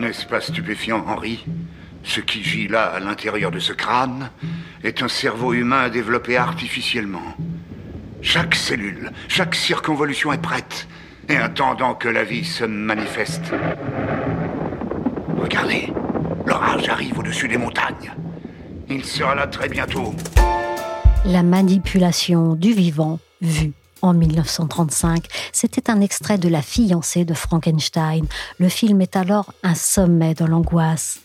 N'est-ce pas stupéfiant, Henri? Ce qui gît là, à l'intérieur de ce crâne, est un cerveau humain développé artificiellement. Chaque cellule, chaque circonvolution est prête, et attendant que la vie se manifeste. Regardez, l'orage arrive au-dessus des montagnes. Il sera là très bientôt. La manipulation du vivant vu en 1935. C'était un extrait de La fiancée de Frankenstein. Le film est alors un sommet dans l'angoisse.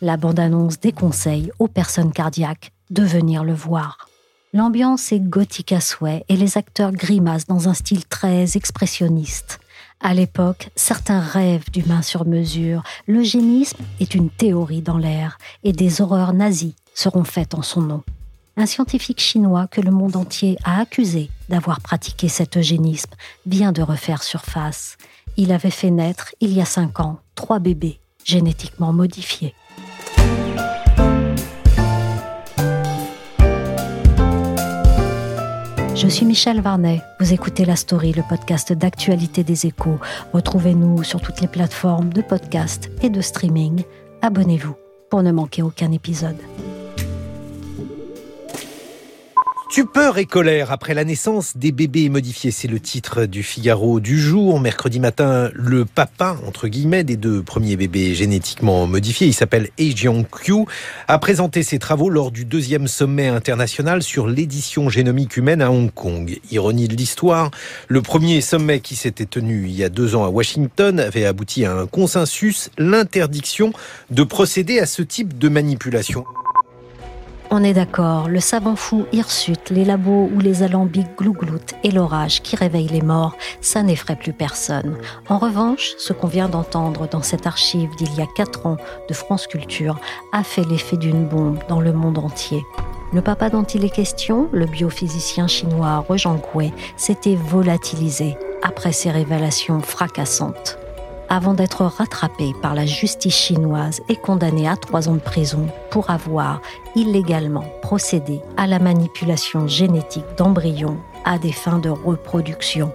La bande-annonce déconseille aux personnes cardiaques de venir le voir. L'ambiance est gothique à souhait et les acteurs grimacent dans un style très expressionniste. À l'époque, certains rêvent d'humains sur mesure. L'eugénisme est une théorie dans l'air et des horreurs nazies seront faites en son nom un scientifique chinois que le monde entier a accusé d'avoir pratiqué cet eugénisme vient de refaire surface. Il avait fait naître, il y a cinq ans, trois bébés génétiquement modifiés. Je suis Michel Varnet. Vous écoutez La Story, le podcast d'actualité des échos. Retrouvez-nous sur toutes les plateformes de podcast et de streaming. Abonnez-vous pour ne manquer aucun épisode. Stupeur et colère après la naissance des bébés modifiés, c'est le titre du Figaro du jour. Mercredi matin, le papa, entre guillemets, des deux premiers bébés génétiquement modifiés, il s'appelle He Jiankyu, a présenté ses travaux lors du deuxième sommet international sur l'édition génomique humaine à Hong Kong. Ironie de l'histoire, le premier sommet qui s'était tenu il y a deux ans à Washington avait abouti à un consensus, l'interdiction de procéder à ce type de manipulation. On est d'accord, le savant fou hirsute, les labos ou les alambics glouglout et l'orage qui réveille les morts, ça n'effraie plus personne. En revanche, ce qu'on vient d'entendre dans cette archive d'il y a quatre ans de France Culture a fait l'effet d'une bombe dans le monde entier. Le papa dont il est question, le biophysicien chinois He Jiankui, s'était volatilisé après ces révélations fracassantes avant d'être rattrapé par la justice chinoise et condamné à trois ans de prison pour avoir illégalement procédé à la manipulation génétique d'embryons à des fins de reproduction.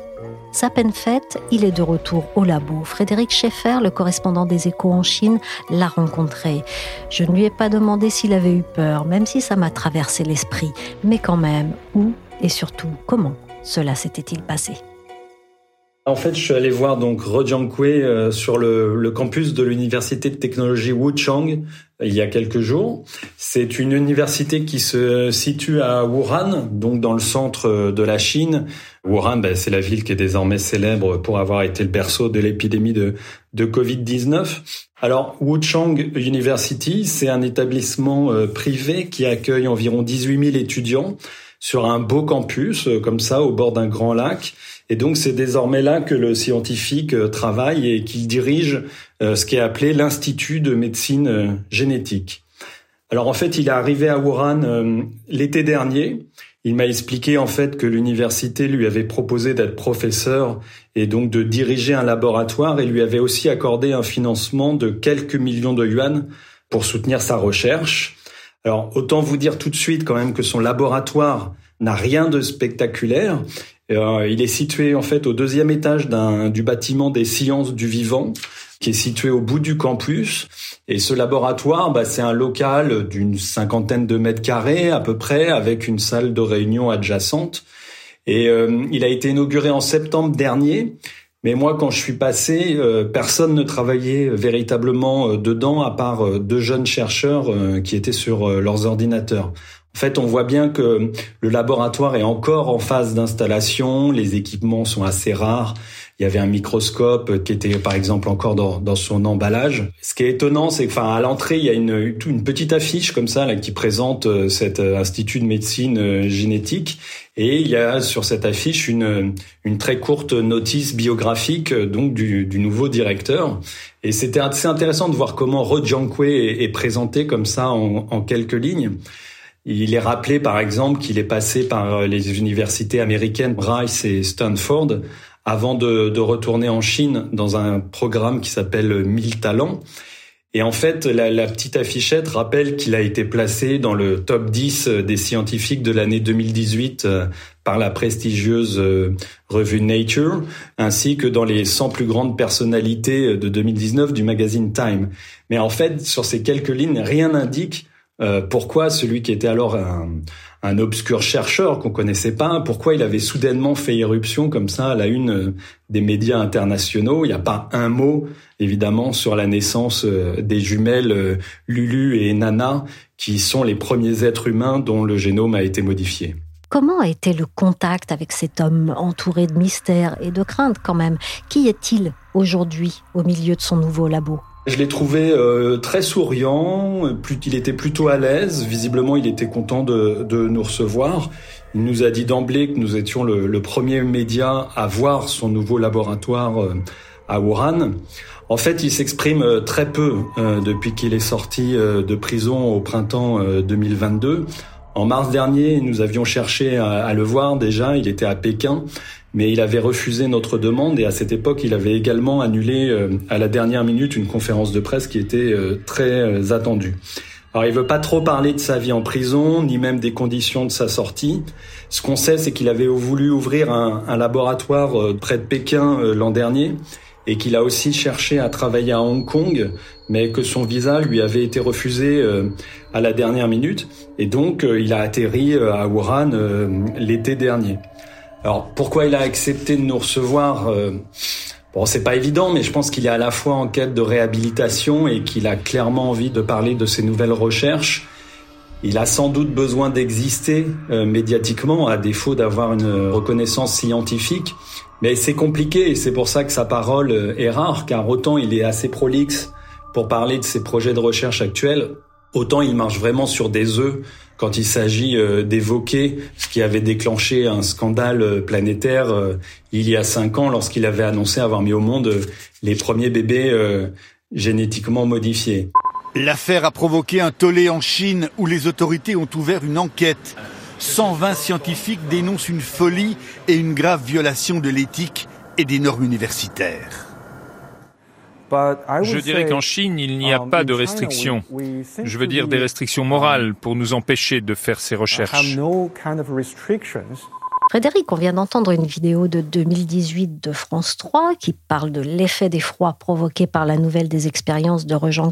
Sa peine faite, il est de retour au labo. Frédéric Schaeffer, le correspondant des échos en Chine, l'a rencontré. Je ne lui ai pas demandé s'il avait eu peur, même si ça m'a traversé l'esprit. Mais quand même, où et surtout comment cela s'était-il passé? En fait, je suis allé voir donc He euh, sur le, campus de l'université de technologie Wuchang euh, il y a quelques jours. C'est une université qui se situe à Wuhan, donc dans le centre euh, de la Chine. Wuhan, ben, c'est la ville qui est désormais célèbre pour avoir été le berceau de l'épidémie de, de Covid-19. Alors, Wuchang University, c'est un établissement privé qui accueille environ 18 000 étudiants sur un beau campus, comme ça, au bord d'un grand lac. Et donc c'est désormais là que le scientifique euh, travaille et qu'il dirige euh, ce qui est appelé l'Institut de médecine euh, génétique. Alors en fait, il est arrivé à Wuhan l'été dernier. Il m'a expliqué en fait que l'université lui avait proposé d'être professeur et donc de diriger un laboratoire et lui avait aussi accordé un financement de quelques millions de yuan pour soutenir sa recherche. Alors autant vous dire tout de suite quand même que son laboratoire n'a rien de spectaculaire. Euh, il est situé en fait au deuxième étage du bâtiment des sciences du vivant, qui est situé au bout du campus. Et ce laboratoire, bah, c'est un local d'une cinquantaine de mètres carrés à peu près, avec une salle de réunion adjacente. Et euh, il a été inauguré en septembre dernier. Mais moi, quand je suis passé, euh, personne ne travaillait véritablement dedans, à part deux jeunes chercheurs qui étaient sur leurs ordinateurs. En fait, on voit bien que le laboratoire est encore en phase d'installation, les équipements sont assez rares. Il y avait un microscope qui était, par exemple, encore dans, son emballage. Ce qui est étonnant, c'est qu'à à l'entrée, il y a une, petite affiche comme ça là qui présente euh, cet euh, institut de médecine euh, génétique. Et il y a sur cette affiche une, très courte notice biographique donc du, nouveau directeur. Et c'était assez intéressant de voir comment Rod Jankwe est, présenté comme ça en quelques lignes. Il est rappelé, par exemple, qu'il est passé par les universités américaines Rice et Stanford avant de, de, retourner en Chine dans un programme qui s'appelle 1000 talents. Et en fait, la, la petite affichette rappelle qu'il a été placé dans le top 10 des scientifiques de l'année 2018 euh, par la prestigieuse euh, revue Nature, ainsi que dans les 100 plus grandes personnalités de 2019 du magazine Time. Mais en fait, sur ces quelques lignes, rien n'indique euh, pourquoi celui qui était alors un, un obscur chercheur qu'on connaissait pas, pourquoi il avait soudainement fait irruption comme ça à la une euh, des médias internationaux? Il n'y a pas un mot, évidemment, sur la naissance euh, des jumelles Lulu et Nana, qui sont les premiers êtres humains dont le génome a été modifié. Comment a été le contact avec cet homme entouré de mystères et de craintes quand même? Qui est-il aujourd'hui au milieu de son nouveau labo? Je l'ai trouvé euh, très souriant, il était plutôt à l'aise, visiblement il était content de, de, nous recevoir. Il nous a dit d'emblée que nous étions le, le, premier média à voir son nouveau laboratoire euh, à Wuhan. En fait, il s'exprime euh, très peu euh, depuis qu'il est sorti euh, de prison au printemps 2022. En mars dernier, nous avions cherché à le voir déjà, il était à Pékin mais il avait refusé notre demande et à cette époque, il avait également annulé euh, à la dernière minute une conférence de presse qui était euh, très euh, attendue. Alors il veut pas trop parler de sa vie en prison, ni même des conditions de sa sortie. Ce qu'on sait, c'est qu'il avait voulu ouvrir un, un laboratoire près de Pékin l'an dernier et qu'il a aussi cherché à travailler à Hong Kong, mais que son visa lui avait été refusé à la dernière minute. Et donc il a atterri à Wuhan l'été dernier. Alors pourquoi il a accepté de nous recevoir euh, Bon, c'est pas évident, mais je pense qu'il est à la fois en quête de réhabilitation et qu'il a clairement envie de parler de ses nouvelles recherches. Il a sans doute besoin d'exister euh, médiatiquement, à défaut d'avoir une reconnaissance scientifique. Mais c'est compliqué et c'est pour ça que sa parole euh, est rare, car autant il est assez prolixe pour parler de ses projets de recherche actuels, autant il marche vraiment sur des œufs quand il s'agit euh, d'évoquer ce qui avait déclenché un scandale euh, planétaire euh, il y a cinq ans lorsqu'il avait annoncé avoir mis au monde les premiers bébés génétiquement modifiés. L'affaire a provoqué un tollé en Chine où les autorités ont ouvert une enquête. 120 scientifiques dénoncent une folie et une grave violation de l'éthique et des normes universitaires. Je dirais qu'en Chine, il n'y a um, pas de restrictions. Je veux dire des restrictions morales pour nous empêcher de faire ces recherches. Frédéric, on vient d'entendre une vidéo de 2018 de France 3 qui parle de l'effet d'effroi provoqué par la nouvelle des expériences de Rejean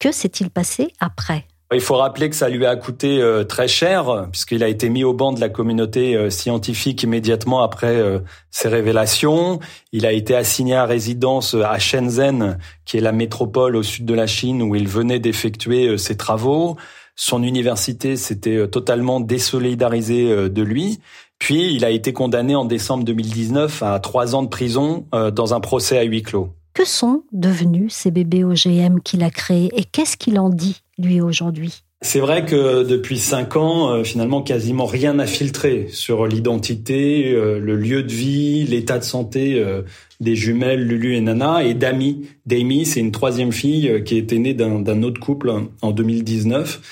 Que s'est-il passé après? Il faut rappeler que ça lui a coûté euh, très cher, puisqu'il a été mis au banc de la communauté euh, scientifique immédiatement après euh, ses révélations. Il a été assigné à résidence à Shenzhen, qui est la métropole au sud de la Chine où il venait d'effectuer ses travaux. Son université s'était totalement désolidarisée de lui. Puis il a été condamné en décembre 2019 à trois ans de prison dans un procès à huis clos. Que sont devenus ces bébés OGM qu'il a créés et qu'est-ce qu'il en dit, lui, aujourd'hui? C'est vrai que depuis cinq ans, euh, finalement, quasiment rien n'a filtré sur l'identité, euh, le lieu de vie, l'état de santé euh, des jumelles Lulu et Nana et d'Amy. D'Amy, c'est une troisième fille qui était née d'un autre couple en 2019.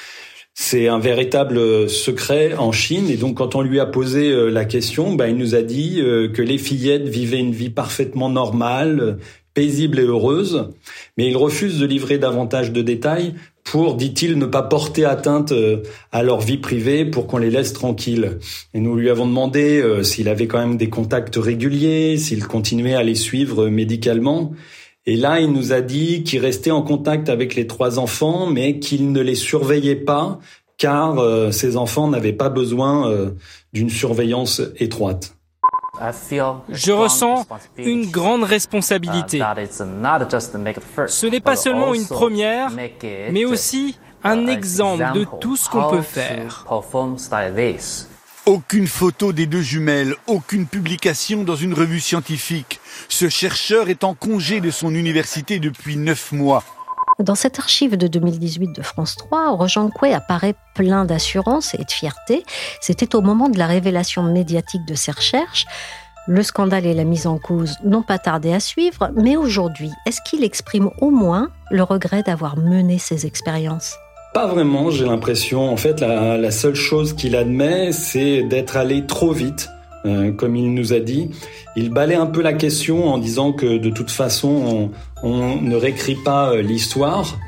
C'est un véritable secret en Chine et donc quand on lui a posé la question, bah, il nous a dit que les fillettes vivaient une vie parfaitement normale, paisible et heureuse, mais il refuse de livrer davantage de détails pour, dit-il, ne pas porter atteinte euh, à leur vie privée pour qu'on les laisse tranquilles. Et nous lui avons demandé euh, s'il avait quand même des contacts réguliers, s'il continuait à les suivre médicalement. Et là, il nous a dit qu'il restait en contact avec les trois enfants, mais qu'il ne les surveillait pas, car euh, ces enfants n'avaient pas besoin d'une surveillance étroite. Je ressens une grande responsabilité. Ce n'est pas seulement une première, mais aussi un exemple de tout ce qu'on peut faire. Aucune photo des deux jumelles, aucune publication dans une revue scientifique. Ce chercheur est en congé de son université depuis neuf mois. Dans cette archive de 2018 de France 3, Rojan Koué apparaît plein d'assurance et de fierté. C'était au moment de la révélation médiatique de ses recherches. Le scandale et la mise en cause n'ont pas tardé à suivre, mais aujourd'hui, est-ce qu'il exprime au moins le regret d'avoir mené ces expériences? Pas vraiment, j'ai l'impression. En fait, la, seule chose qu'il admet, c'est d'être allé trop vite, euh, comme il nous a dit. Il balaie un peu la question en disant que de toute façon, on, ne réécrit pas euh, l'histoire.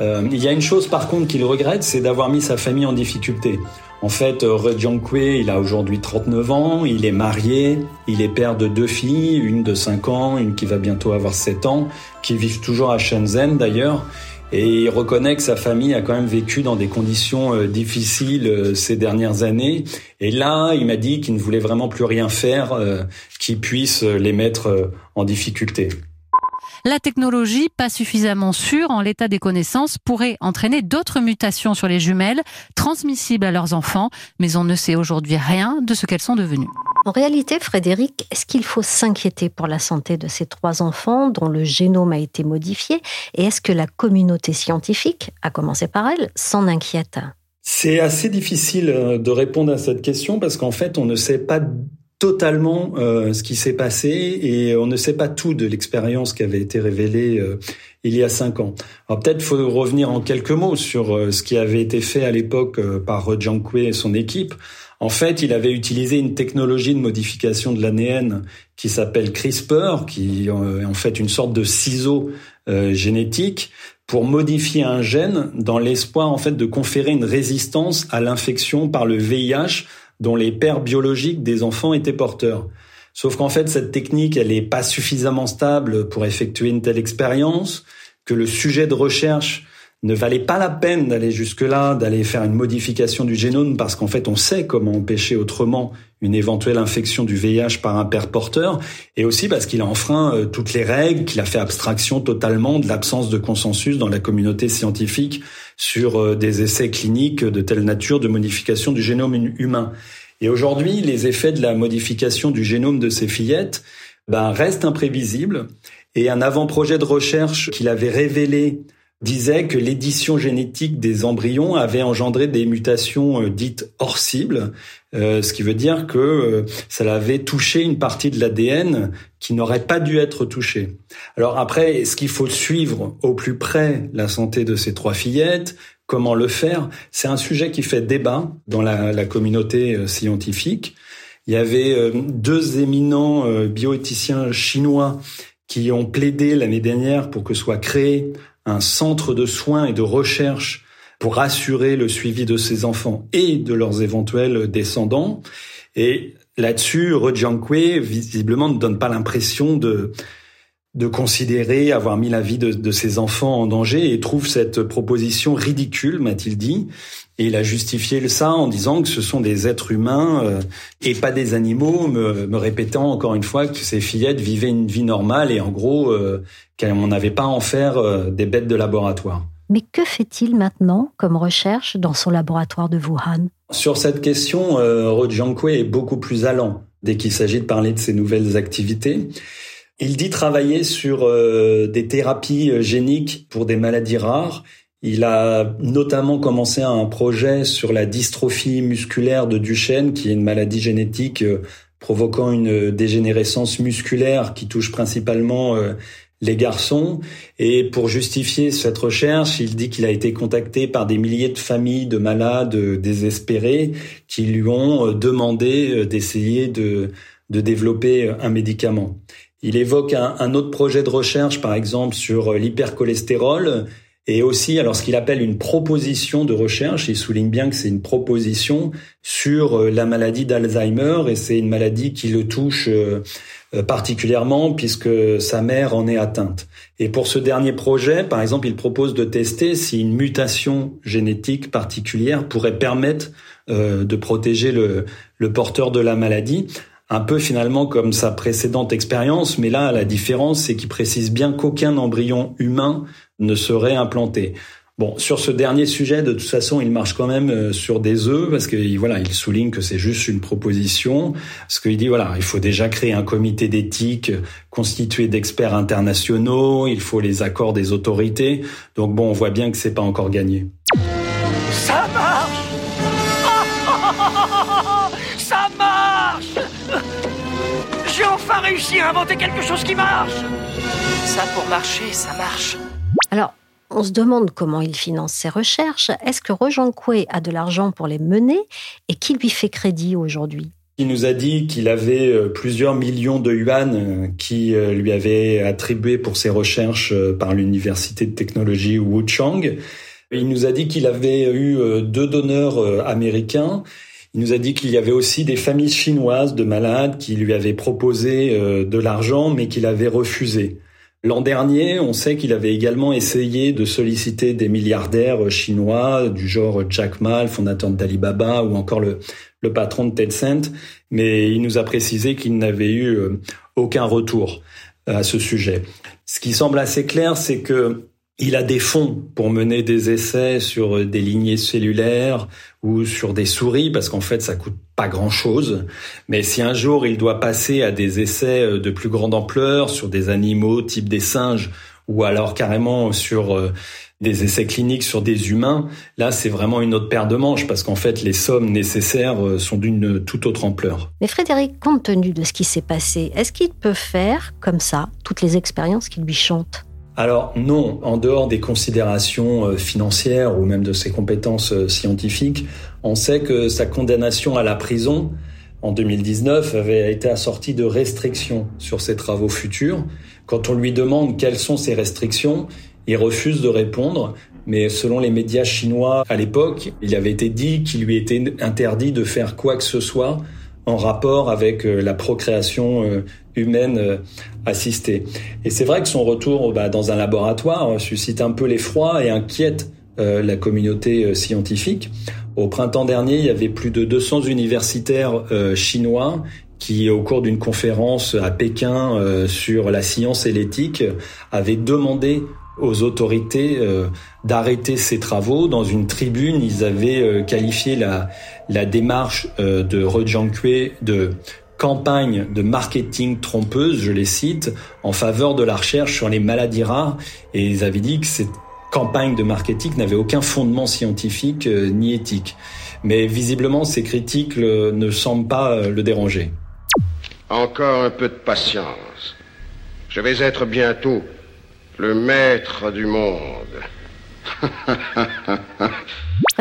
Euh, il y a une chose par contre qu'il regrette, c'est d'avoir mis sa famille en difficulté. En fait, Kwe, il a aujourd'hui 39 ans, il est marié, il est père de deux filles, une de 5 ans, une qui va bientôt avoir 7 ans, qui vivent toujours à Shenzhen d'ailleurs. Et il reconnaît que sa famille a quand même vécu dans des conditions euh, difficiles euh, ces dernières années. Et là, il m'a dit qu'il ne voulait vraiment plus rien faire euh, qui puisse les mettre en difficulté. La technologie, pas suffisamment sûre en l'état des connaissances, pourrait entraîner d'autres mutations sur les jumelles, transmissibles à leurs enfants, mais on ne sait aujourd'hui rien de ce qu'elles sont devenues. En réalité, Frédéric, est-ce qu'il faut s'inquiéter pour la santé de ces trois enfants dont le génome a été modifié? Et est-ce que la communauté scientifique, à commencer par elle, s'en inquiète? C'est assez difficile euh, de répondre à cette question parce qu'en fait, on ne sait pas totalement euh, ce qui s'est passé et on ne sait pas tout de l'expérience qui avait été révélée euh, il y a cinq ans. Alors peut-être faut revenir en quelques mots sur ce qui avait été fait à l'époque par Jiang et son équipe. En fait, il avait utilisé une technologie de modification de l'ADN qui s'appelle CRISPR, qui est en fait une sorte de ciseau euh, génétique pour modifier un gène dans l'espoir en fait de conférer une résistance à l'infection par le VIH dont les pères biologiques des enfants étaient porteurs. Sauf qu'en fait, cette technique, elle n'est pas suffisamment stable pour effectuer une telle expérience, que le sujet de recherche ne valait pas la peine d'aller jusque-là, d'aller faire une modification du génome, parce qu'en fait, on sait comment empêcher autrement une éventuelle infection du VIH par un père porteur, et aussi parce qu'il a enfreint euh, toutes les règles, qu'il a fait abstraction totalement de l'absence de consensus dans la communauté scientifique sur euh, des essais cliniques de telle nature de modification du génome humain. Et aujourd'hui, les effets de la modification du génome de ces fillettes ben, restent imprévisibles, et un avant-projet de recherche qu'il avait révélé disait que l'édition génétique des embryons avait engendré des mutations euh, dites hors cible, euh, ce qui veut dire que euh, ça avait touché une partie de l'ADN qui n'aurait pas dû être touchée. Alors après, est-ce qu'il faut suivre au plus près la santé de ces trois fillettes? Comment le faire? C'est un sujet qui fait débat dans la, communauté scientifique. Il y avait deux éminents bioéthiciens chinois qui ont plaidé l'année dernière pour que soit créé un centre de soins et de recherche pour assurer le suivi de ces enfants et de leurs éventuels descendants. Et là-dessus, Kwe, visiblement, ne donne pas l'impression de, de considérer avoir mis la vie de, de, ses enfants en danger et trouve cette proposition ridicule, m'a-t-il dit. Et il a justifié ça en disant que ce sont des êtres humains euh, et pas des animaux, me, me, répétant encore une fois que ces fillettes vivaient une vie normale et en gros euh, qu'on n'avait pas à en faire euh, des bêtes de laboratoire. Mais que fait-il maintenant comme recherche dans son laboratoire de Wuhan? Sur cette question, euh, Jiankui est beaucoup plus allant dès qu'il s'agit de parler de ses nouvelles activités. Il dit travailler sur euh, des thérapies euh, géniques pour des maladies rares. Il a notamment commencé un projet sur la dystrophie musculaire de Duchenne, qui est une maladie génétique euh, provoquant une dégénérescence musculaire qui touche principalement les garçons. Et pour justifier cette recherche, il dit qu'il a été contacté par des milliers de familles de malades désespérés qui lui ont demandé d'essayer de, de développer un médicament. Il évoque un, autre projet de recherche, par exemple, sur l'hypercholestérol, et aussi, alors ce qu'il appelle une proposition de recherche, il souligne bien que c'est une proposition sur euh, la maladie d'Alzheimer, et c'est une maladie qui le touche euh, euh, particulièrement puisque sa mère en est atteinte. Et pour ce dernier projet, par exemple, il propose de tester si une mutation génétique particulière pourrait permettre de protéger le porteur de la maladie un peu finalement comme sa précédente expérience, mais là la différence c'est qu'il précise bien qu'aucun embryon humain ne serait implanté. Bon, sur ce dernier sujet, de toute façon, il marche quand même euh, sur des œufs parce que voilà, il souligne que c'est juste une proposition. Parce qu'il dit voilà, il faut déjà créer un comité d'éthique constitué d'experts internationaux. Il faut les accords des autorités. Donc bon, on voit bien que c'est pas encore gagné. Ça marche J'ai enfin réussi à inventer quelque chose qui marche Ça pour marcher, ça marche. Alors, on se demande comment il finance ses recherches. Est-ce que Rojan Kwe a de l'argent pour les mener et qui lui fait crédit aujourd'hui? Il nous a dit qu'il avait euh, plusieurs millions de yuan euh, qui euh, lui avaient attribués pour ses recherches par l'université de technologie Wuchang. Il nous a dit qu'il avait eu deux donneurs américains. Il nous a dit qu'il y avait aussi des familles chinoises de malades qui lui avaient proposé de l'argent mais qu'il avait refusé. L'an dernier, on sait qu'il avait également essayé de solliciter des milliardaires chinois du genre Jack Ma, le fondateur d'Alibaba, ou encore le, patron de Tencent, mais il nous a précisé qu'il n'avait eu euh, aucun retour euh, à ce sujet. Ce qui semble assez clair, c'est que il a des fonds pour mener des essais sur des lignées cellulaires ou sur des souris parce qu'en fait ça coûte pas grand chose. Mais si un jour il doit passer à des essais euh, de plus grande ampleur sur des animaux type des singes ou alors carrément sur euh, des essais cliniques sur des humains, là c'est vraiment une autre paire de manches parce qu'en fait les sommes nécessaires euh, sont d'une toute autre ampleur. Mais Frédéric, compte tenu de ce qui s'est passé, est-ce qu'il peut faire comme ça toutes les expériences qui lui chantent? Alors non, en dehors des considérations euh, financières ou même de ses compétences euh, scientifiques, on sait que sa condamnation à la prison en 2019 avait été assortie de restrictions sur ses travaux futurs. Quand on lui demande quelles sont ces restrictions, il refuse de répondre, mais selon les médias chinois à l'époque, il avait été dit qu'il lui était interdit de faire quoi que ce soit en rapport avec euh, la procréation humaine euh, assistée. Et c'est vrai que son retour bah, dans un laboratoire suscite un peu l'effroi et inquiète la communauté scientifique. Au printemps dernier, il y avait plus de 200 universitaires chinois qui, au cours d'une conférence à Pékin sur la science et l'éthique, avaient demandé aux autorités euh, d'arrêter ces travaux. Dans une tribune, ils avaient euh, qualifié la, la démarche euh, de Kwe de campagne de marketing trompeuse, je les cite, en faveur de la recherche sur les maladies rares. Et ils avaient dit que cette campagne de marketing n'avait aucun fondement scientifique ni éthique. Mais visiblement, ces critiques ne semblent pas le déranger. Encore un peu de patience. Je vais être bientôt le maître du monde.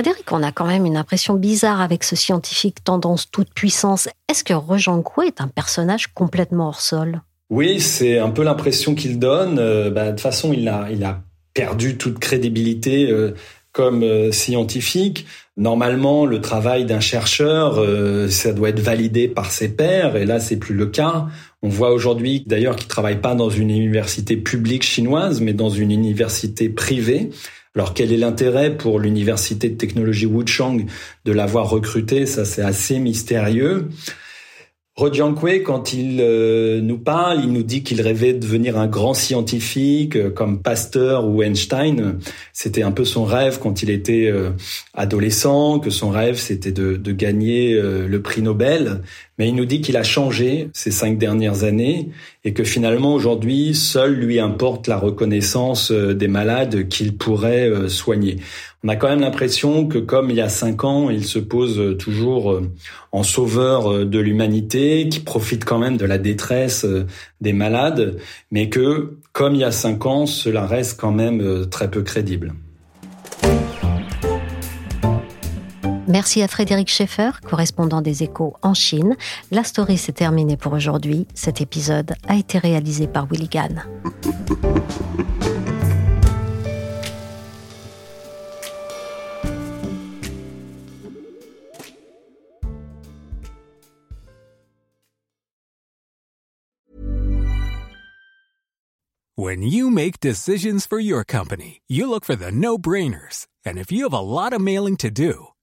Frédéric, on a quand même une impression bizarre avec ce scientifique tendance toute puissance. Est-ce que Rejean est un personnage complètement hors sol? Oui, c'est un peu l'impression qu'il donne. Euh, bah, de toute façon, il a, il a perdu toute crédibilité euh, comme euh, scientifique. Normalement, le travail d'un chercheur, ça doit être validé par ses pairs, et là, c'est plus le cas. On voit aujourd'hui, d'ailleurs, qu'il travaille pas dans une université publique chinoise, mais dans une université privée. Alors, quel est l'intérêt pour l'université de technologie Wuchang de l'avoir recruté? Ça, c'est assez mystérieux. Rojiankwe, quand il euh, nous parle, il nous dit qu'il rêvait de devenir un grand scientifique euh, comme Pasteur ou Einstein. C'était un peu son rêve quand il était euh, adolescent, que son rêve c'était de, gagner le prix Nobel. Mais il nous dit qu'il a changé ces cinq dernières années et que finalement aujourd'hui, seul lui importe la reconnaissance des malades qu'il pourrait soigner on a quand même l'impression que comme il y a cinq ans, il se pose toujours euh, en sauveur euh, de l'humanité, qui profite quand même de la détresse euh, des malades, mais que comme il y a cinq ans, cela reste quand même très peu crédible. Merci à Frédéric Schaeffer, correspondant des échos en Chine. La story s'est terminée pour aujourd'hui. Cet épisode a été réalisé par Willy Gann. When you make decisions for your company, you look for the no-brainers. And if you have a lot of mailing to do,